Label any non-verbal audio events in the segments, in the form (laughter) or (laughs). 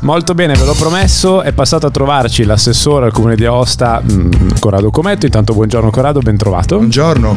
Molto bene, ve l'ho promesso, è passato a trovarci l'assessore al comune di Aosta, mm, Corrado Cometto. Intanto buongiorno Corrado, ben trovato. Buongiorno.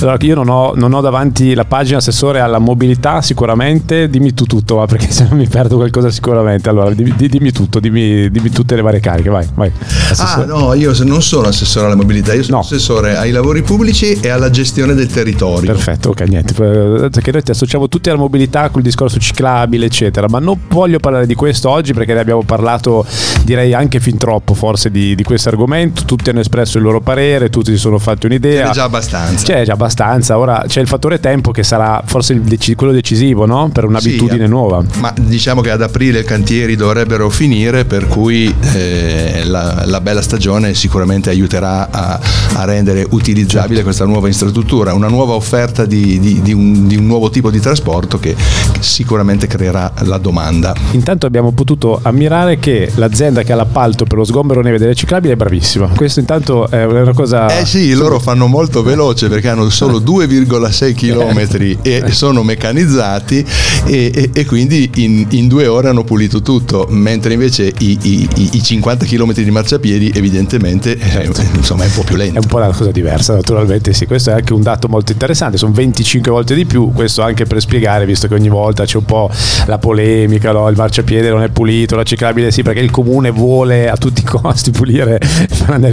Allora, io non ho, non ho davanti la pagina assessore alla mobilità sicuramente, dimmi tu tutto, va, perché (laughs) se no mi perdo qualcosa sicuramente. Allora, dimmi, dimmi tutto, dimmi, dimmi, tutte le varie cariche, vai. vai ah no, io non sono assessore alla mobilità, io sono no. assessore ai lavori pubblici e alla gestione del territorio. Perfetto, ok, niente, perché noi ti associamo tutti alla mobilità col discorso ciclabile, eccetera, ma non voglio parlare di questo oggi perché ne abbiamo parlato direi anche fin troppo forse di, di questo argomento, tutti hanno espresso il loro parere, tutti si sono fatti un'idea. C'è già abbastanza. C'è già abbastanza, ora c'è il fattore tempo che sarà forse dec- quello decisivo no? per un'abitudine sì, nuova. Ma diciamo che ad aprile i cantieri dovrebbero finire, per cui eh, la, la, bella stagione sicuramente aiuterà a, a rendere utilizzabile certo. questa nuova infrastruttura, una nuova offerta di, di, di, un, di un nuovo tipo di trasporto che, che sicuramente creerà la domanda. Intanto abbiamo potuto ammirare che l'azienda che ha l'appalto per lo sgombero neve delle ciclabili è bravissima. Questo intanto è una cosa... Eh sì, loro fanno molto veloce perché hanno solo 2,6 km e sono meccanizzati e, e, e quindi in, in, due ore hanno pulito tutto, mentre invece i, i, i 50 km di marciapiedi evidentemente certo. eh, insomma, è un po' più lento. È un po' una cosa diversa naturalmente, sì, questo è anche un dato molto interessante, sono 25 volte di più, questo anche per spiegare, visto che ogni volta c'è un po' la polemica, no? il marciapiede non è pulito pulito, la ciclabile sì, perché il comune vuole a tutti i (laughs) costi pulire.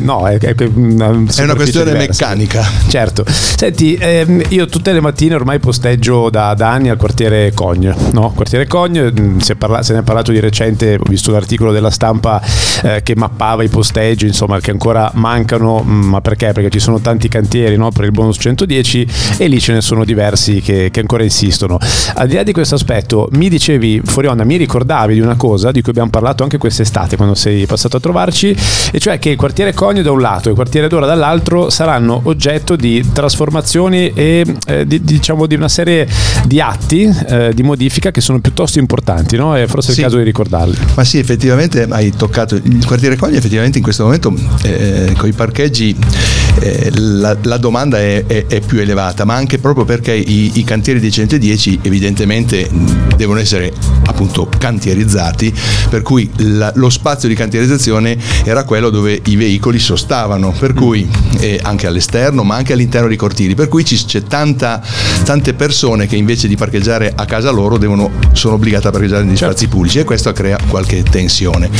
No, è, è, una, è una questione diversa. meccanica. Certo. Senti, ehm, io tutte le mattine ormai posteggio da, da anni al quartiere Cogne. No? Quartiere Cogne, mm, se, parla, se, ne è parlato di recente, ho visto un articolo della stampa eh, che mappava i posteggi, insomma, che ancora mancano, mm, ma perché? Perché ci sono tanti cantieri no? per il bonus 110 e lì ce ne sono diversi che, che ancora insistono. Al di là di questo aspetto, mi dicevi, fuori onda, mi ricordavi di una cosa cosa di cui abbiamo parlato anche quest'estate quando sei passato a trovarci, e cioè che il quartiere Conio da un lato e il quartiere Dora dall'altro saranno oggetto di trasformazioni e eh, di, diciamo di una serie di atti eh, di modifica che sono piuttosto importanti, no? E forse è il caso di ricordarli. Ma sì, effettivamente hai toccato il quartiere Conio, effettivamente in questo momento eh, con i parcheggi eh, la, la, domanda è, è, è, più elevata, ma anche proprio perché i, i cantieri dei 110 evidentemente devono essere appunto cantierizzati per cui la, lo spazio di cantierizzazione era quello dove i veicoli sostavano, per cui eh, anche all'esterno ma anche all'interno dei cortili, per cui c'è tanta, tante persone che invece di parcheggiare a casa loro devono, sono obbligate a parcheggiare negli certo. spazi pubblici e questo crea qualche tensione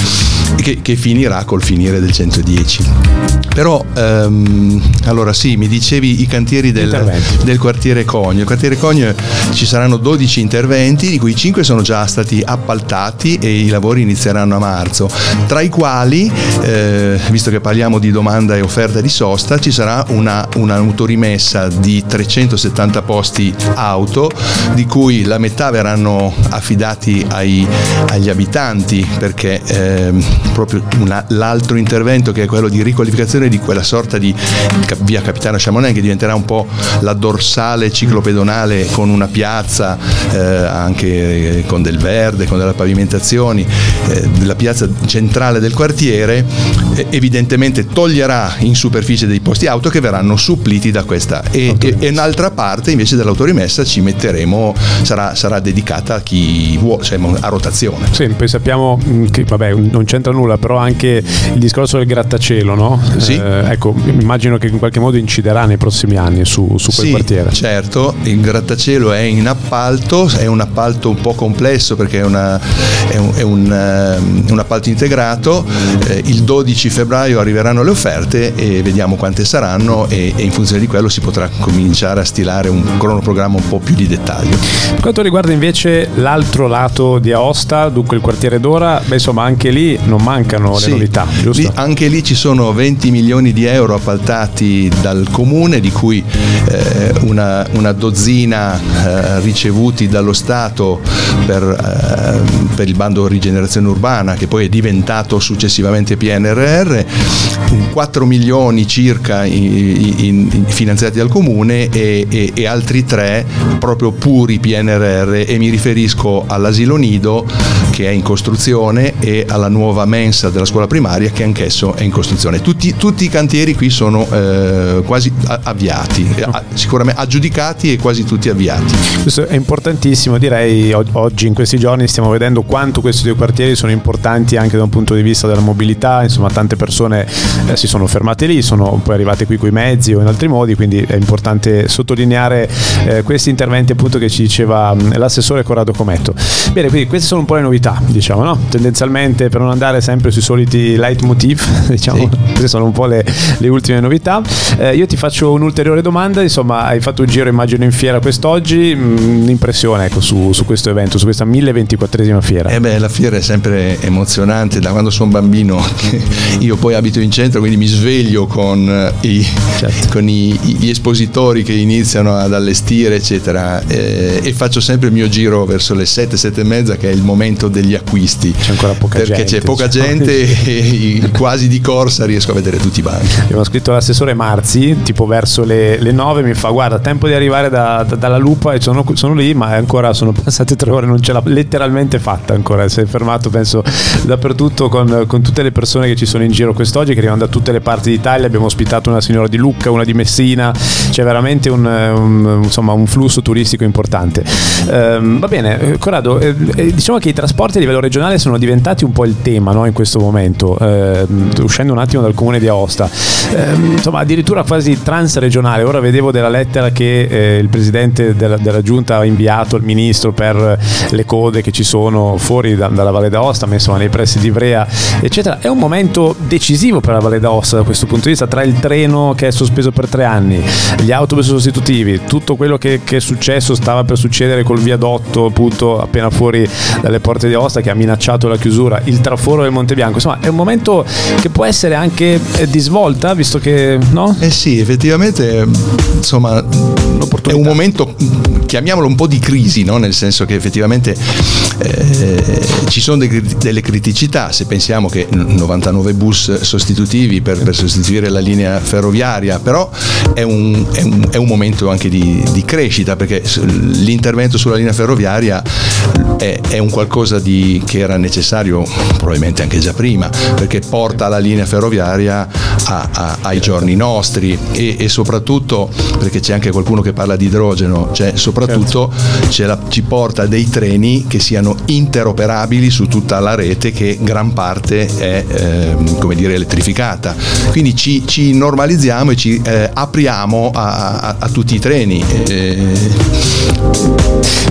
che, che finirà col finire del 110. Però ehm, allora sì, mi dicevi i cantieri del, del quartiere Cogno. Il quartiere Cogno ci saranno 12 interventi, di cui 5 sono già stati appaltati e i lavori inizieranno a marzo, tra i quali, eh, visto che parliamo di domanda e offerta di sosta, ci sarà una, un'autorimessa di 370 posti auto, di cui la metà verranno affidati ai, agli abitanti, perché eh, proprio una, l'altro intervento che è quello di riqualificazione di quella sorta di via Capitano Chamonix che diventerà un po' la dorsale ciclopedonale con una piazza eh, anche con del verde, con della pavimentazione eh, della piazza centrale del quartiere, eh, evidentemente toglierà in superficie dei posti auto che verranno suppliti da questa e, e, e un'altra parte invece dell'autorimessa ci metteremo, sarà, sarà dedicata a chi vuole, cioè a rotazione. Sì, poi sappiamo mm, che vabbè, non c'entra nulla, però anche il discorso del grattacielo, no? Sì. Eh, ecco, immagino che in qualche modo inciderà nei prossimi anni su, su quel sì, quartiere. Certo, il grattacielo è in appalto, è un appalto un po' complesso perché è, una, è, un, è un, uh, un, appalto integrato, eh, il 12 febbraio arriveranno le offerte e vediamo quante saranno e, e, in funzione di quello si potrà cominciare a stilare un cronoprogramma un po' più di dettaglio. Per quanto riguarda invece l'altro lato di Aosta, dunque il quartiere d'ora, beh, insomma anche lì non mancano le sì, novità, giusto? Lì, anche lì ci sono 20 milioni di euro appaltati dal comune, di cui eh, una, una, dozzina eh, ricevuti dallo Stato per, eh, per, il bando rigenerazione urbana, che poi è diventato successivamente PNRR, 4 milioni circa in, in, in, finanziati dal comune e, e, e altri 3 proprio puri PNRR e mi riferisco all'asilo nido che è in costruzione e alla nuova mensa della scuola primaria che anch'esso è in costruzione. Tutti, tutti i cantieri qui sono eh, quasi avviati, sicuramente aggiudicati e quasi tutti avviati. Questo è importantissimo, direi oggi in questi giorni stiamo vedendo quanto questi due quartieri sono importanti anche da un punto di vista della mobilità, insomma tante persone eh, si sono fermate lì, sono poi arrivate qui con i mezzi o in altri modi, quindi è importante sottolineare eh, questi interventi appunto che ci diceva mm, l'assessore Corrado Cometto. Bene, quindi queste sono un po' le novità, diciamo, no? Tendenzialmente per non andare sempre sui soliti leitmotiv, (laughs) diciamo, sì. queste sono un po' le, le ultime novità. Eh, io ti faccio un'ulteriore domanda, insomma, hai fatto un giro immagino in fiera quest'oggi, mm, un'impressione ecco, su, su, questo evento, su questa 1024esima fiera. Eh beh, la fiera è sempre emozionante, da quando sono bambino, io poi abito in centro, quindi mi sveglio con, eh, i, certo. con i, gli espositori che iniziano ad allestire, eccetera, eh, e faccio sempre il mio giro verso le 7, 7 e mezza, che è il momento degli acquisti. C'è ancora poca perché gente. Perché c'è poca diciamo. gente e (laughs) quasi di corsa riesco a vedere tutti i banchi. Abbiamo scritto l'assessore Marzi, tipo verso le, le 9, mi fa guarda, tempo di arrivare da, da, dalla lupa e sono, sono, lì, ma ancora sono passate tre ore, non ce l'ha letteralmente fatta ancora, si è fermato penso dappertutto con, con tutte le persone che ci sono in giro quest'oggi, che arrivano da tutte le parti d'Italia, abbiamo ospitato una signora di Lucca, una di Messina, c'è veramente un, un, insomma, un flusso turistico importante. Um, va bene, Corrado, eh, eh, diciamo che i trasporti a livello regionale sono diventati un po' il tema no, in questo momento, eh, uscendo un attimo dal comune di Aosta, eh, insomma addirittura quasi transregionale, ora vedevo della lettera che eh, il presidente della, della, giunta ha inviato al ministro per le code che ci sono fuori da, dalla Valle d'Aosta, messo nei pressi di Ivrea, eccetera, è un momento decisivo per la Valle d'Aosta da questo punto di vista, tra il treno che è sospeso per tre anni, gli autobus sostitutivi, tutto quello che, che è successo, stava per succedere col viadotto appunto appena fuori dalle porte di Aosta che ha minacciato la chiusura, il traforo del Monte Bianco, insomma è un momento che può essere anche eh, di svolta, visto che no? Eh sì, effettivamente insomma è un momento, chiamiamolo un po' di crisi, no? nel senso che effettivamente eh, ci sono delle criticità, se pensiamo che 99 bus sostitutivi per, per sostituire la linea ferroviaria, però è un, è un, è un momento anche di, di, crescita perché l'intervento sulla linea ferroviaria è, è un qualcosa di, che era necessario probabilmente anche già prima, perché porta la linea ferroviaria a, a, ai giorni nostri e, e, soprattutto perché c'è anche qualcuno che parla di idrogeno, cioè soprattutto certo. la, ci porta dei treni che siano interoperabili su tutta la rete che gran parte è eh, come dire elettrificata. Quindi ci, ci normalizziamo e ci eh, apriamo a, a, a, tutti i treni. Eh.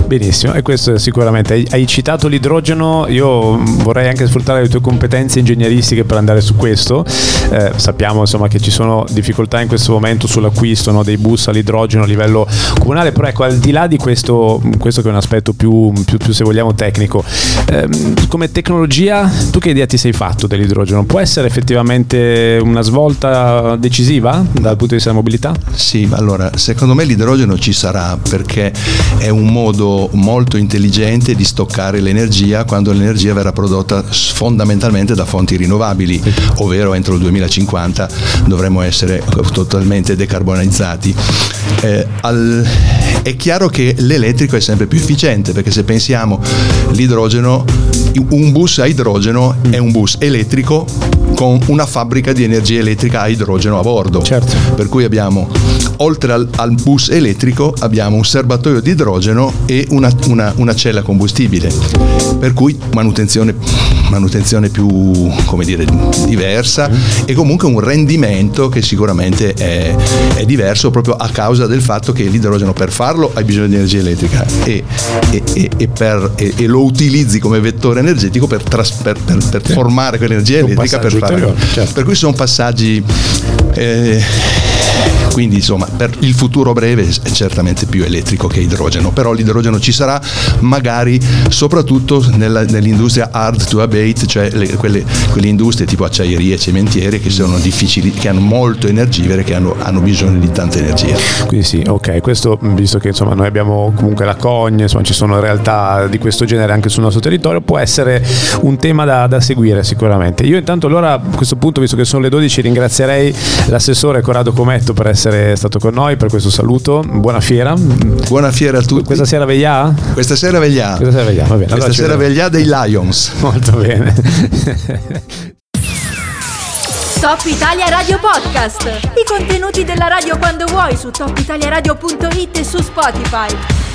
Benissimo, e questo sicuramente. Hai citato l'idrogeno, io vorrei anche sfruttare le tue competenze ingegneristiche per andare su questo. Eh, sappiamo insomma che ci sono difficoltà in questo momento sull'acquisto no, dei bus all'idrogeno a livello comunale, però ecco, al di là di questo, questo che è un aspetto più, più, più se vogliamo tecnico, ehm, come tecnologia tu che idea ti sei fatto dell'idrogeno? Può essere effettivamente una svolta decisiva dal punto di vista della mobilità? Sì, allora secondo me l'idrogeno ci sarà perché è un modo molto intelligente di stoccare l'energia quando l'energia verrà prodotta fondamentalmente da fonti rinnovabili, ovvero entro il 2050 dovremo essere totalmente decarbonizzati. Eh, al, è chiaro che l'elettrico è sempre più efficiente perché se pensiamo l'idrogeno, un bus a idrogeno è un bus elettrico con una fabbrica di energia elettrica a idrogeno a bordo. Certo. Per cui abbiamo, oltre al, al bus elettrico, abbiamo un serbatoio di idrogeno e una, una, una cella combustibile. Per cui manutenzione, manutenzione più come dire, diversa e comunque un rendimento che sicuramente è, è, diverso proprio a causa del fatto che l'idrogeno per farlo hai bisogno di energia elettrica e, e, e per, lo utilizzi come vettore energetico per, tras, per, per formare quell'energia elettrica per fare. Certo. Per cui sono passaggi eh, quindi insomma per il futuro breve è certamente più elettrico che idrogeno, però l'idrogeno ci sarà magari soprattutto nella, nell'industria hard to abate, cioè le, quelle, quelle, industrie tipo acciaierie, cementiere che sono difficili, che hanno molto energivere, che hanno, hanno, bisogno di tanta energia. Quindi sì, ok, questo visto che insomma noi abbiamo comunque la Cogne, insomma ci sono realtà di questo genere anche sul nostro territorio, può essere un tema da, da seguire sicuramente. Io intanto allora a questo punto, visto che sono le 12, ringrazierei l'assessore Corrado Cometto per essere stato con noi, per questo saluto. Buona fiera. Buona fiera a tutti. Questa sera veglià? Questa sera veglià. Questa sera veglià, va bene. Questa Allora sera ci veglià dei Lions. (laughs) Molto bene. Top Italia Radio Podcast. I contenuti della radio quando vuoi su topitaliaradio.it e su Spotify.